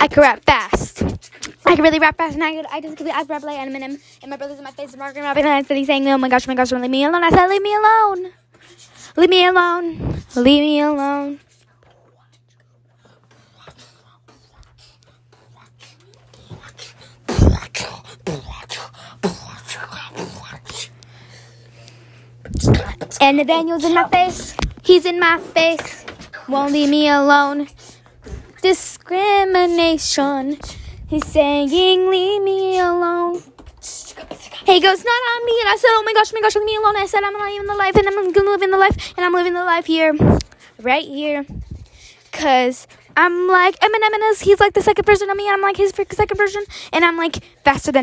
I could rap fast. I can really rap fast, and I could, I just could, I could rap like Eminem. And my brother's in my face, and Margaret rapping, and I said he's saying, "Oh my gosh, oh my gosh, leave me alone." I said, "Leave me alone, leave me alone, leave me alone." And Nathaniel's in my face. He's in my face. Won't leave me alone. Discrimination. He's saying, leave me alone. He goes, not on me. And I said, oh my gosh, oh my gosh, leave me alone. I said, I'm living the life and I'm gonna live in the life. And I'm living the life here. Right here. Cause I'm like Eminem and he's like the second version of me. And I'm like his second version. And I'm like faster than